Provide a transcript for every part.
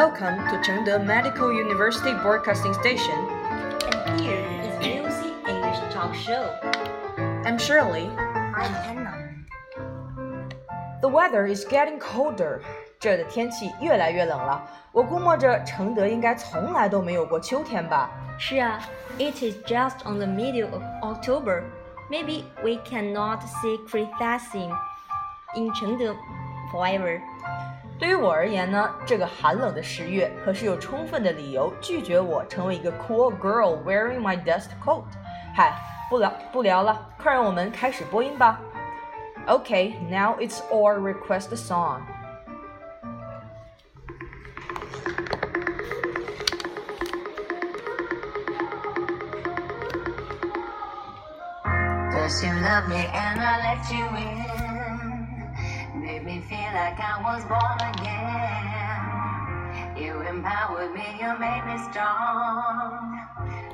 Welcome to Chengde Medical University Broadcasting Station. And here is Music English Talk Show. I'm Shirley. I'm Hannah. The weather is getting colder. 这的天气越来越冷了。我估摸着承德应该从来都没有过秋天吧。是啊，It is just on the middle of October. Maybe we cannot see cretaceum in Chengde forever。对于我而言呢，这个寒冷的十月可是有充分的理由拒绝我成为一个 cool girl wearing my dust coat。嗨，不聊不聊了，快让我们开始播音吧。Okay, now it's all request song. Cause you love me and I let you in. Like I was born again. You empowered me, you made me strong.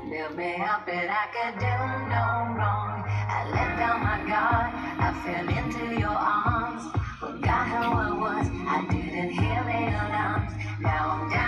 Built me up and I could do no wrong. I let down my guard, I fell into your arms. Forgot who I was, I didn't hear the alarms. Now I'm down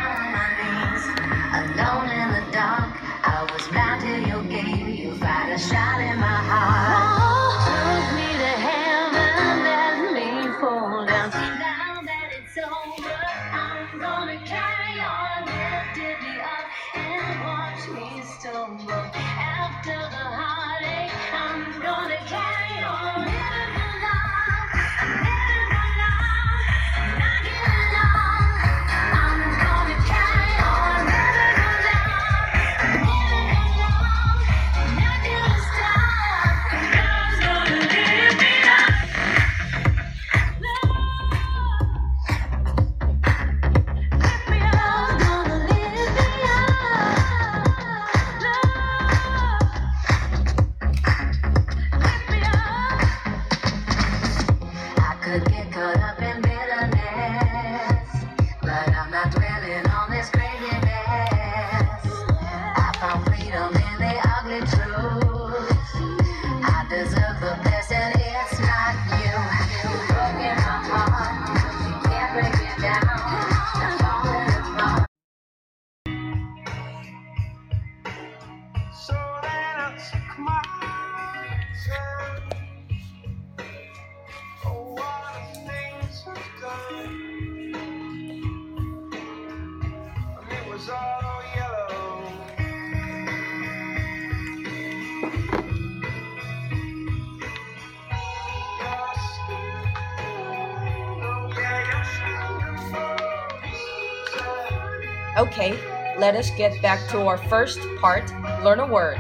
Okay, let us get back to our first part learn a word.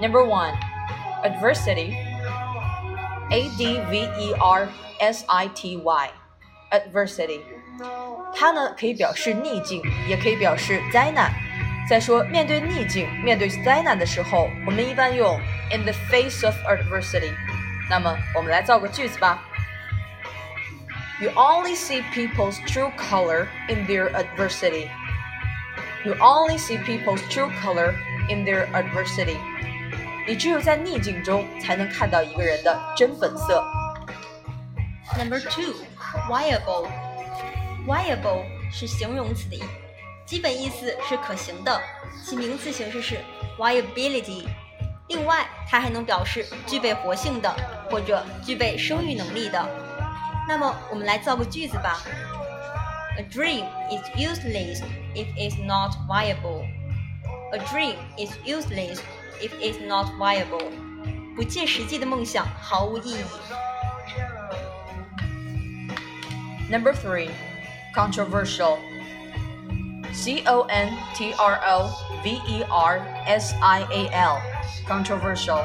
Number one, adversity. A D V E R S I T Y. Adversity. 它呢可以表示逆境，也可以表示灾难。在说面对逆境、面对灾难的时候，我们一般用 in the face of adversity。那么我们来造个句子吧。You only see people's true color in their adversity. You only see people's true color in their adversity. 你只有在逆境中才能看到一个人的真本色。Number two, viable. Viable 是形容词的意，基本意思是可行的，其名词形式是 viability。另外，它还能表示具备活性的或者具备生育能力的。那么，我们来造个句子吧。A dream is useless if it's not viable. A dream is useless if it's not viable. 不切实际的梦想毫无意义。 Number three, controversial. C O N T R O V E R S I A L. Controversial.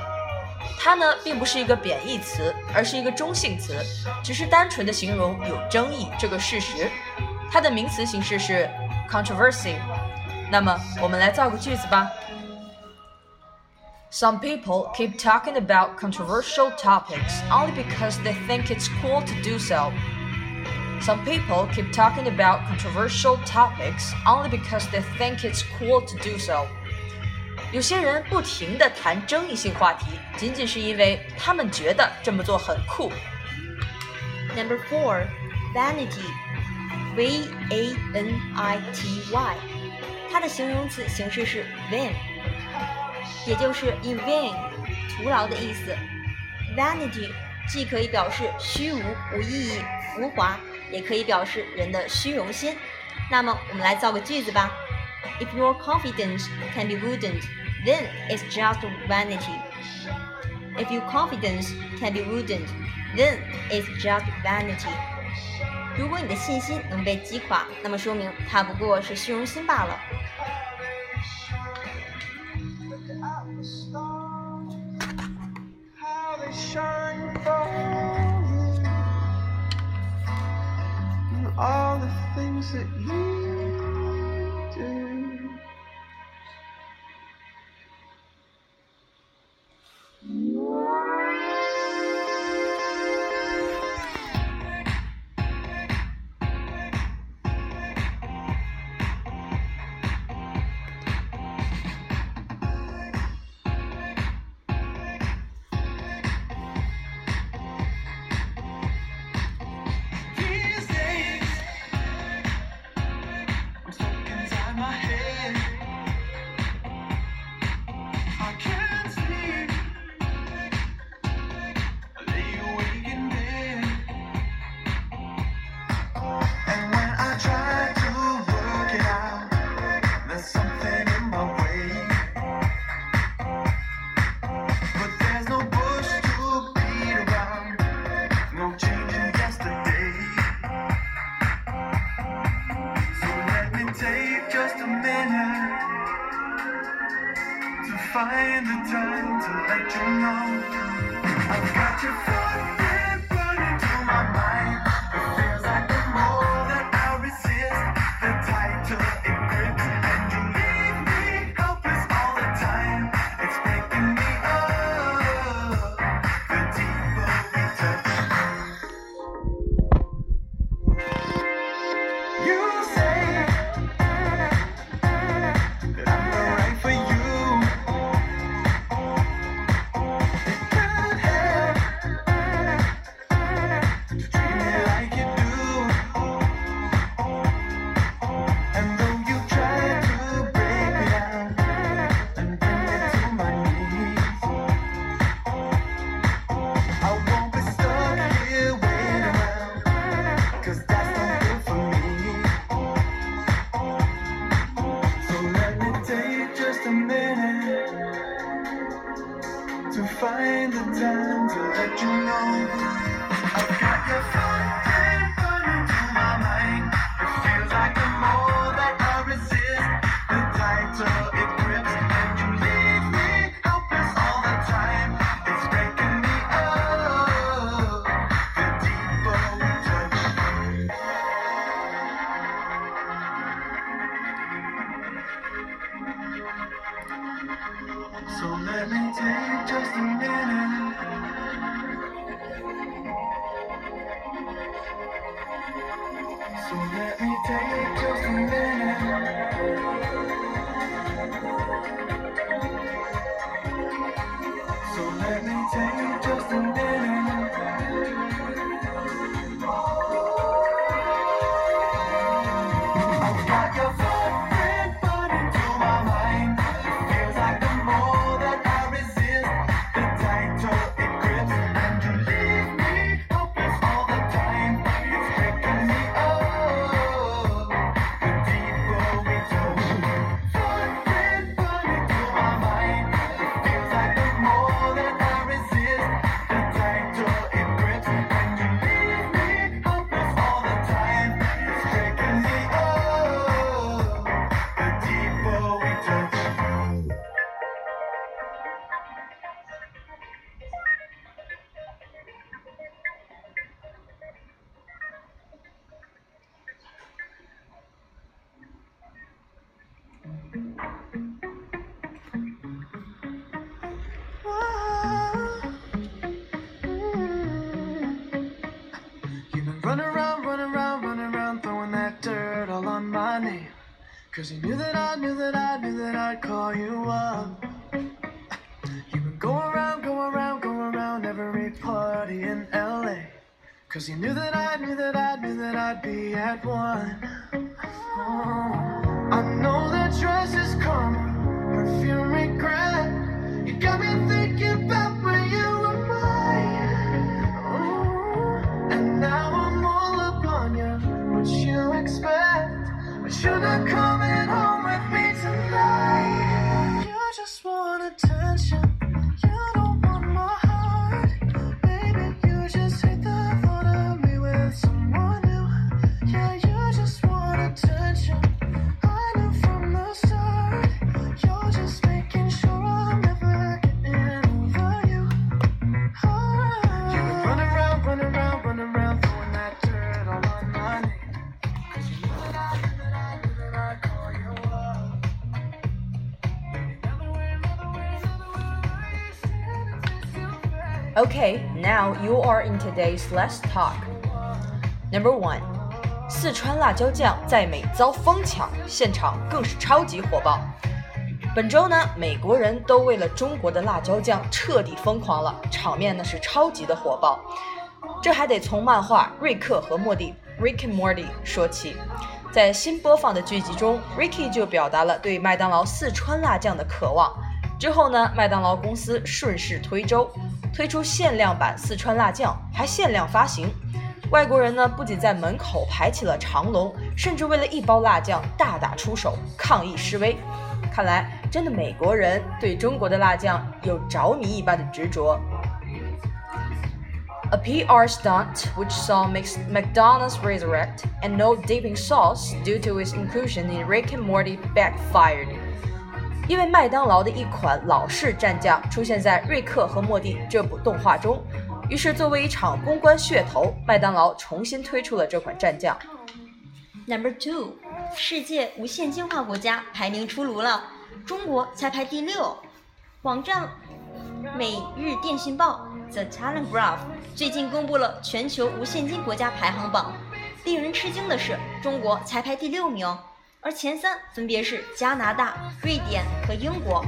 它呢并不是一个贬义词，而是一个中性词，只是单纯的形容有争议这个事实。 它的名词形式是 controversy。那么我们来造个句子吧。Some people keep talking about controversial topics only because they think it's cool to do so. Some people keep talking about controversial topics only because they think it's cool to do so. 有些人不停地谈争议性话题，仅仅是因为他们觉得这么做很酷。 Number four, vanity. V A N I T Y，它的形容词形式是 vain，也就是 in vain，徒劳的意思。Vanity 既可以表示虚无、无意义、浮华，也可以表示人的虚荣心。那么我们来造个句子吧。If your confidence can be woodened, then it's just vanity. If your confidence can be woodened, then it's just vanity. 如果你的信心能被击垮，那么说明他不过是虚荣心罢了。The things that you do. to Cause you knew that I knew that I knew that I'd call you up. You would go around, go around, go around every party in LA. Cause you knew that I knew that I knew that I'd be at one. Oh. I know that dress is karma, perfume regret. You got me thinking about. You are in today's Let's Talk. Number one，四川辣椒酱在美遭疯抢，现场更是超级火爆。本周呢，美国人都为了中国的辣椒酱彻底疯狂了，场面呢是超级的火爆。这还得从漫画《瑞克和莫蒂》（Rick and Morty） 说起。在新播放的剧集中，Ricky 就表达了对麦当劳四川辣酱的渴望。之后呢，麦当劳公司顺势推舟，推出限量版四川辣酱，还限量发行。外国人呢，不仅在门口排起了长龙，甚至为了一包辣酱大打出手，抗议示威。看来，真的美国人对中国的辣酱有着迷一般的执着。A PR stunt which saw Mc- McDonald's resurrect and no dipping sauce due to its inclusion in Rick and Morty backfired. 因为麦当劳的一款老式蘸酱出现在《瑞克和莫蒂》这部动画中，于是作为一场公关噱头，麦当劳重新推出了这款蘸酱。Number two，世界无现金化国家排名出炉了，中国才排第六。网站《每日电讯报》The Telegraph 最近公布了全球无现金国家排行榜，令人吃惊的是，中国才排第六名，而前三分别是加拿大、瑞典和英国。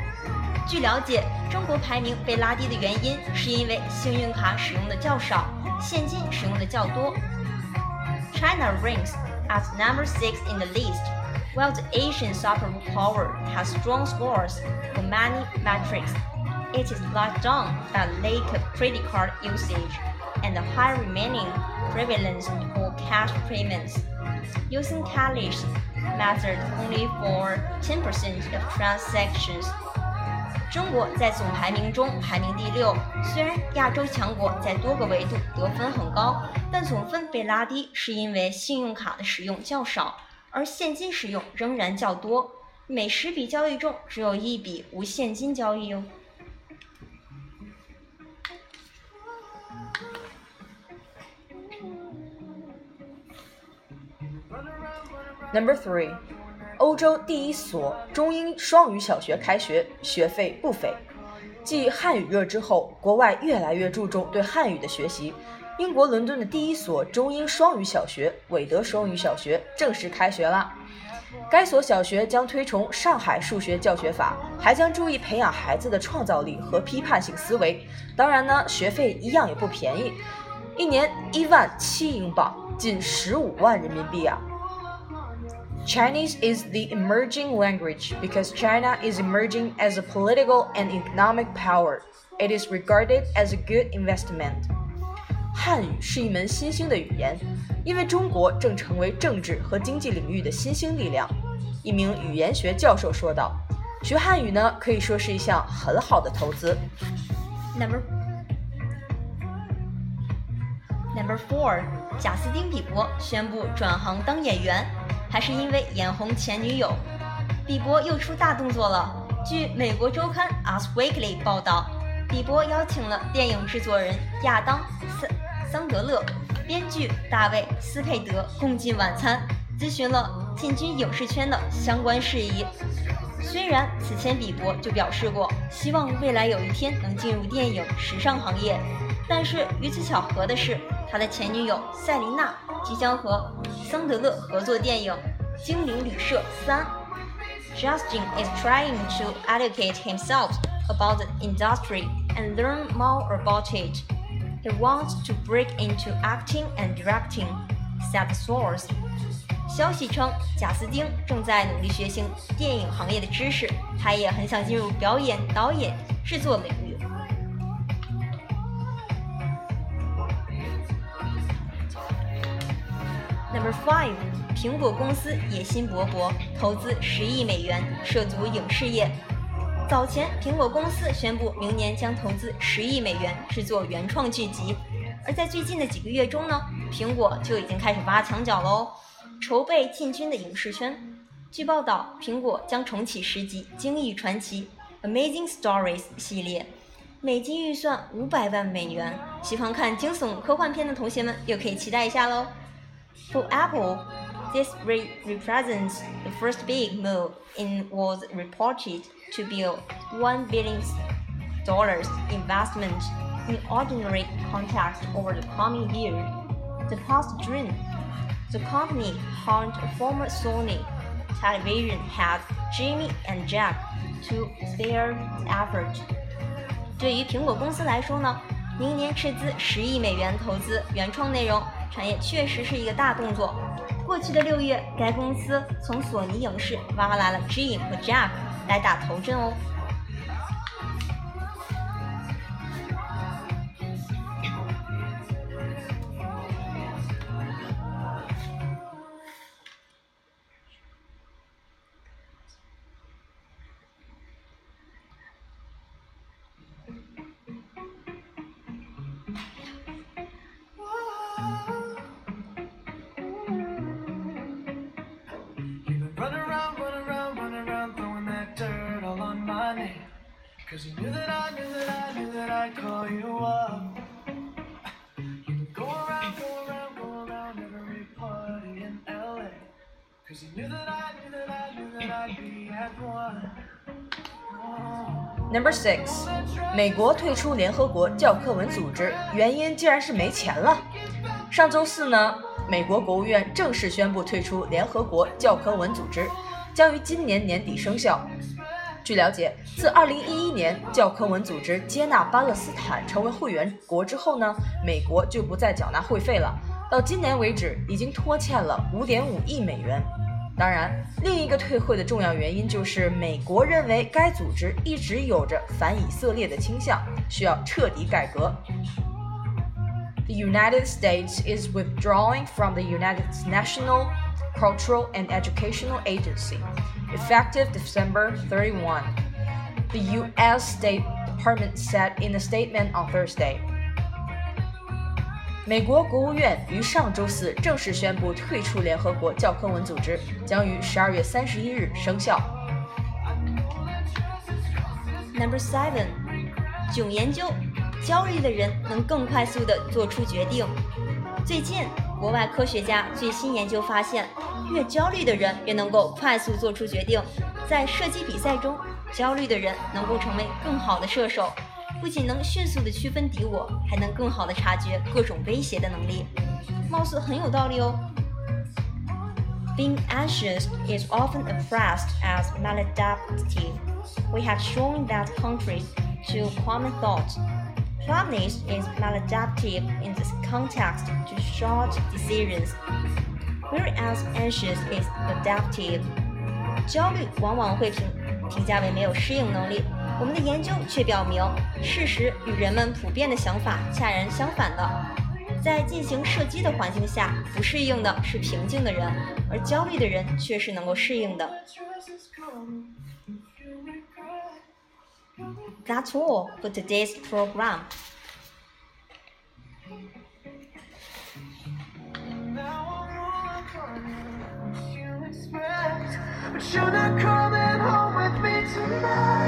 据了解，中国排名被拉低的原因是因为信用卡使用的较少，现金使用的较多。China ranks at number six in the list, while the Asian superpower has strong scores for many metrics. It is locked down by lack of credit card usage and the high remaining prevalence for cash payments. Using cash method only for 10% of transactions. 中国在总排名中排名第六，虽然亚洲强国在多个维度得分很高，但总分被拉低是因为信用卡的使用较少，而现金使用仍然较多。每十笔交易中只有一笔无现金交易哦。Number three，欧洲第一所中英双语小学开学，学费不菲。继汉语热之后，国外越来越注重对汉语的学习。英国伦敦的第一所中英双语小学——韦德双语小学正式开学啦。该所小学将推崇上海数学教学法，还将注意培养孩子的创造力和批判性思维。当然呢，学费一样也不便宜，一年一万七英镑，近十五万人民币啊。Chinese is the emerging language because China is emerging as a political and economic power. It is regarded as a good investment. 汉语是一门新兴的语言，因为中国正成为政治和经济领域的新兴力量。一名语言学教授说道：“学汉语呢，可以说是一项很好的投资。 Number Number four，贾斯汀·比伯宣布转行当演员， 还是因为眼红前女友。比伯又出大动作了。据美国周刊《Us Weekly》报道，比伯邀请了电影制作人亚当·桑桑德勒、编剧大卫·斯佩德共进晚餐，咨询了进军影视圈的相关事宜。虽然此前比伯就表示过，希望未来有一天能进入电影时尚行业，但是与此巧合的是，他的前女友赛琳娜即将和桑德勒合作电影《精灵旅社三》。Justin is trying to educate himself about the industry and learn more about it. He wants to break into acting and directing, said source. 消息称，贾斯汀正在努力学习电影行业的知识，他也很想进入表演、导演、制作领域。Number five，苹果公司野心勃勃，投资十亿美元涉足影视业。早前，苹果公司宣布明年将投资十亿美元制作原创剧集，而在最近的几个月中呢，苹果就已经开始挖墙脚喽，筹备进军的影视圈。据报道，苹果将重启十集《惊异传奇》（Amazing Stories） 系列，每集预算五百万美元。喜欢看惊悚科幻片的同学们又可以期待一下喽。For Apple, this re- represents the first big move in was reported to be a one billion dollars investment in ordinary context over the coming year. The past June, the company hired former Sony television heads Jimmy and Jack to their effort. 对于苹果公司来说呢，明年斥资十亿美元投资原创内容 产业，确实是一个大动作。过去的六月，该公司从索尼影视挖来了 Jim 和 Jack 来打头阵哦。Number six，美国退出联合国教科文组织，原因竟然是没钱了。上周四呢，美国国务院正式宣布退出联合国教科文组织，将于今年年底生效。据了解，自2011年教科文组织接纳巴勒斯坦成为会员国之后呢，美国就不再缴纳会费了。到今年为止，已经拖欠了5.5亿美元。当然，另一个退会的重要原因就是美国认为该组织一直有着反以色列的倾向，需要彻底改革。The United States is withdrawing from the United National Cultural and Educational Agency, effective December 31. The U.S. State Department said in a statement on Thursday. 美国国务院于上周四正式宣布退出联合国教科文组织，将于十二月三十一日生效。Number seven，囧研究，焦虑的人能更快速地做出决定。最近，国外科学家最新研究发现，越焦虑的人越能够快速做出决定。在射击比赛中，焦虑的人能够成为更好的射手，不仅能迅速地区分敌我，还能更好地察觉各种威胁的能力。貌似很有道理哦。Being anxious is often expressed as maladaptive. We have shown that contrary to common thought. Calmness is maladaptive in this context to short decisions, whereas anxious is adaptive. 焦虑往往会评评价为没有适应能力。 我们的研究却表明，事实与人们普遍的想法恰然相反的。在进行射击的环境下，不适应的是平静的人，而焦虑的人却是能够适应的。That's all for today's program. Now I'm all upon you, you expect. But you're not coming home with me tonight.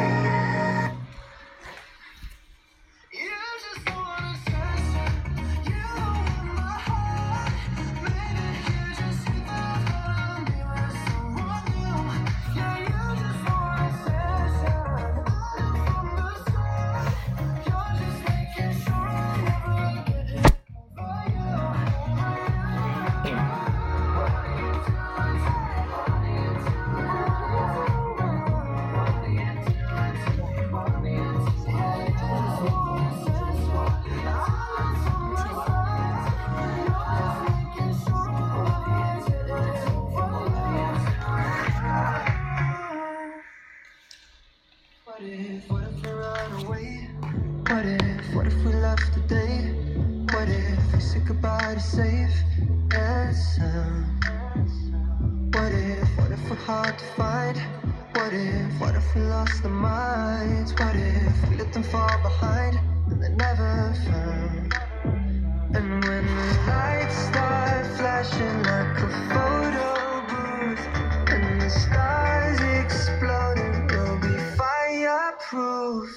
What if we let them fall behind and they're never found? And when the lights start flashing like a photo booth and the stars exploding, we'll be fireproof.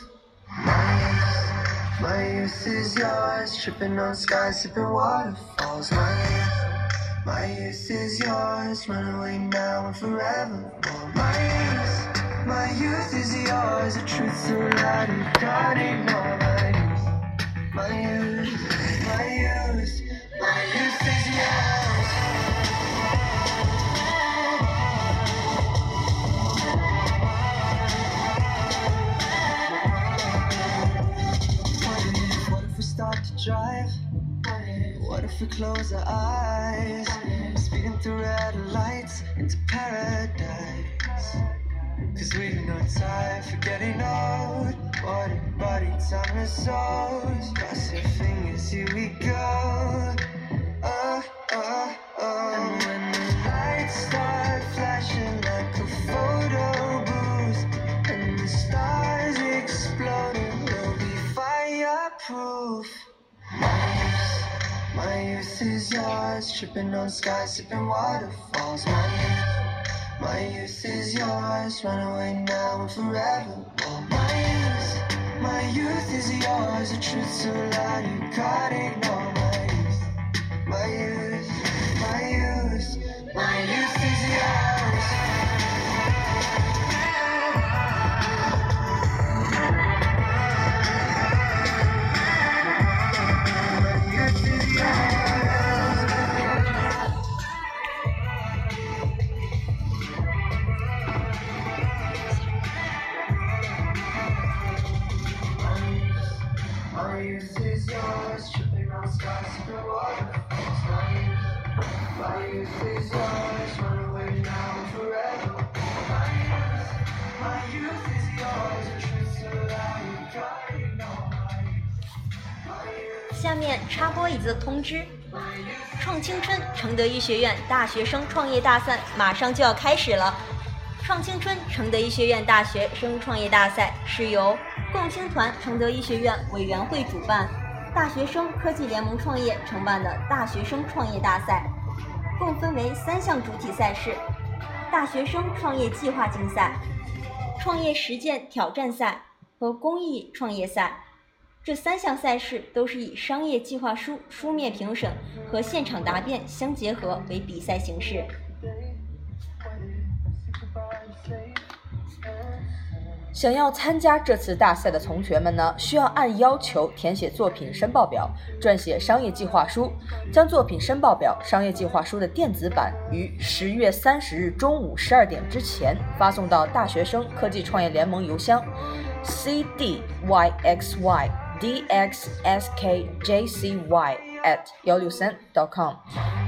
My youth, my youth is yours, tripping on skies, sipping waterfalls. My youth, my youth is yours, run away now and forevermore. My youth, my youth is yours, the truth so loud and can't ignore my youth. My youth, my youth, my youth is yours. What if, what if we start to drive? What if we close our eyes? Speeding through red lights into paradise. Cause we've no time for getting old. Body, body, time is souls. Cross your fingers, here we go. Oh, oh, oh. And when the lights start flashing like a and the stars exploding, we'll be fireproof. My youth, my youth is yours, tripping on skies, sipping waterfalls. My youth, my youth is yours, run away now and forevermore. My youth, my youth is yours, the truth so loud you can't ignore. My youth, my youth, my youth, my youth is yours. 下面插播一则通知：创青春承德医学院大学生创业大赛马上就要开始了。创青春承德医学院大学生创业大赛是由共青团承德医学院委员会主办，大学生科技联盟创业承办的大学生创业大赛，共分为三项主体赛事：大学生创业计划竞赛、创业实践挑战赛和公益创业赛。这三项赛事都是以商业计划书书面评审和现场答辩相结合为比赛形式。想要参加这次大赛的同学们呢，需要按要求填写作品申报表，撰写商业计划书，将作品申报表、商业计划书的电子版于十月三十日中午十二点之前发送到大学生科技创业联盟邮箱，cdyxy d x s k j c y at 幺六三 dot com，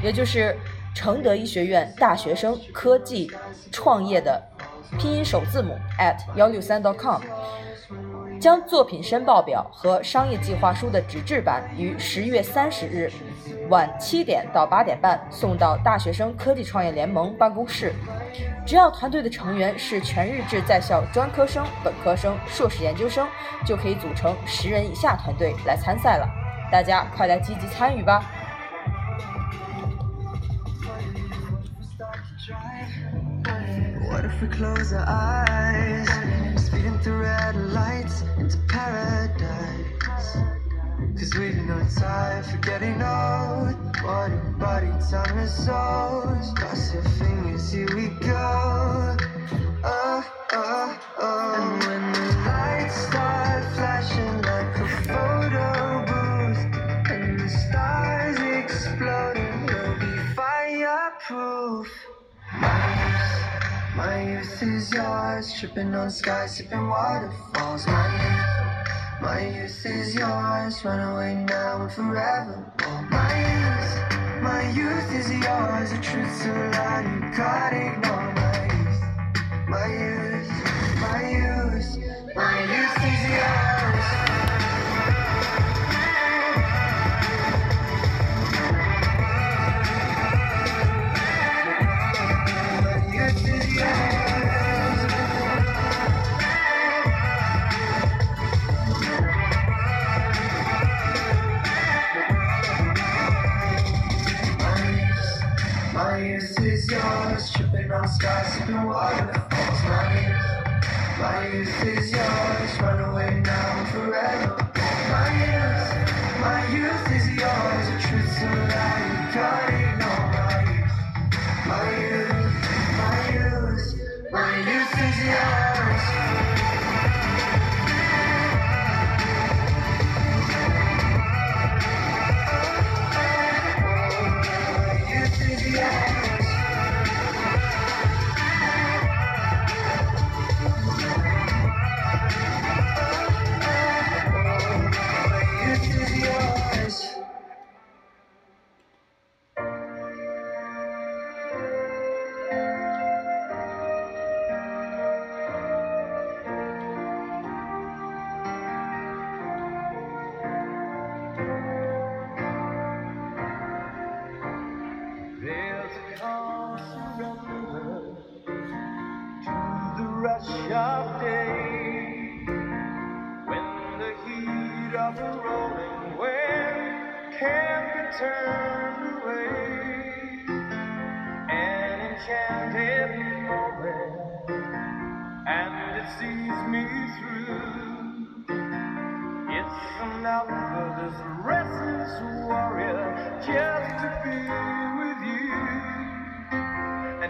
也就是承德医学院大学生科技创业的拼音首字母 at 幺六三 .com，将作品申报表和商业计划书的纸质版于十月三十日晚七点到八点半送到大学生科技创业联盟办公室。只要团队的成员是全日制在校专科生、本科生、硕士研究生，就可以组成十人以下团队来参赛了。大家快来积极参与吧！Cause we've no time for getting old. Body, body, time is souls. Cross your fingers, here we go. Oh, oh, oh. And when the lights start flashing like a photo booth, and the stars exploding, we'll be fireproof. My youth is yours, tripping on skies, sipping waterfalls. My youth, my youth is yours, run away now and forevermore. Oh, my youth, my youth is yours, the truth so loud you can't ignore. My youth, my youth, my youth, my youth is yours. On skies, sipping waterfalls. My youth, my youth is yours, run away now and forever. My youth, my youth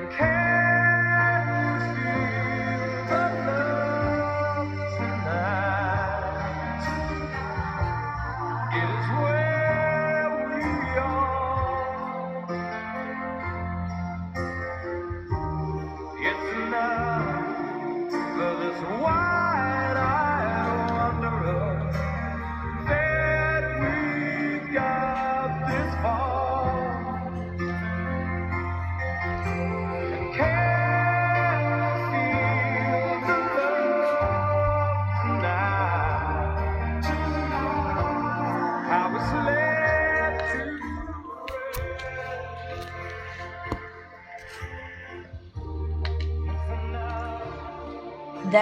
And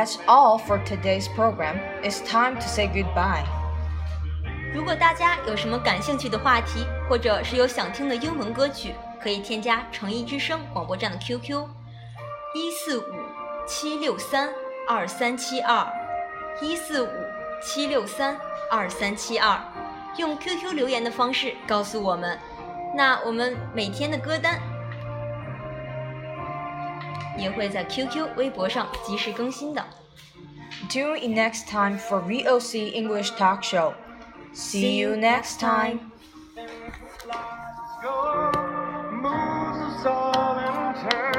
That's all for today's program. It's time to say goodbye. 如果大家有什么感兴趣的话题，或者是有想听的英文歌曲，可以添加诚意之声广播站的 QQ：一四五七六三二三七二，一四五七六三二三七二，用 QQ 留言的方式告诉我们。那我们每天的歌单也会在 QQ、微博上及时更新的。 Tune in next time for VOC English Talk Show. See you next time. go moves us all in turn.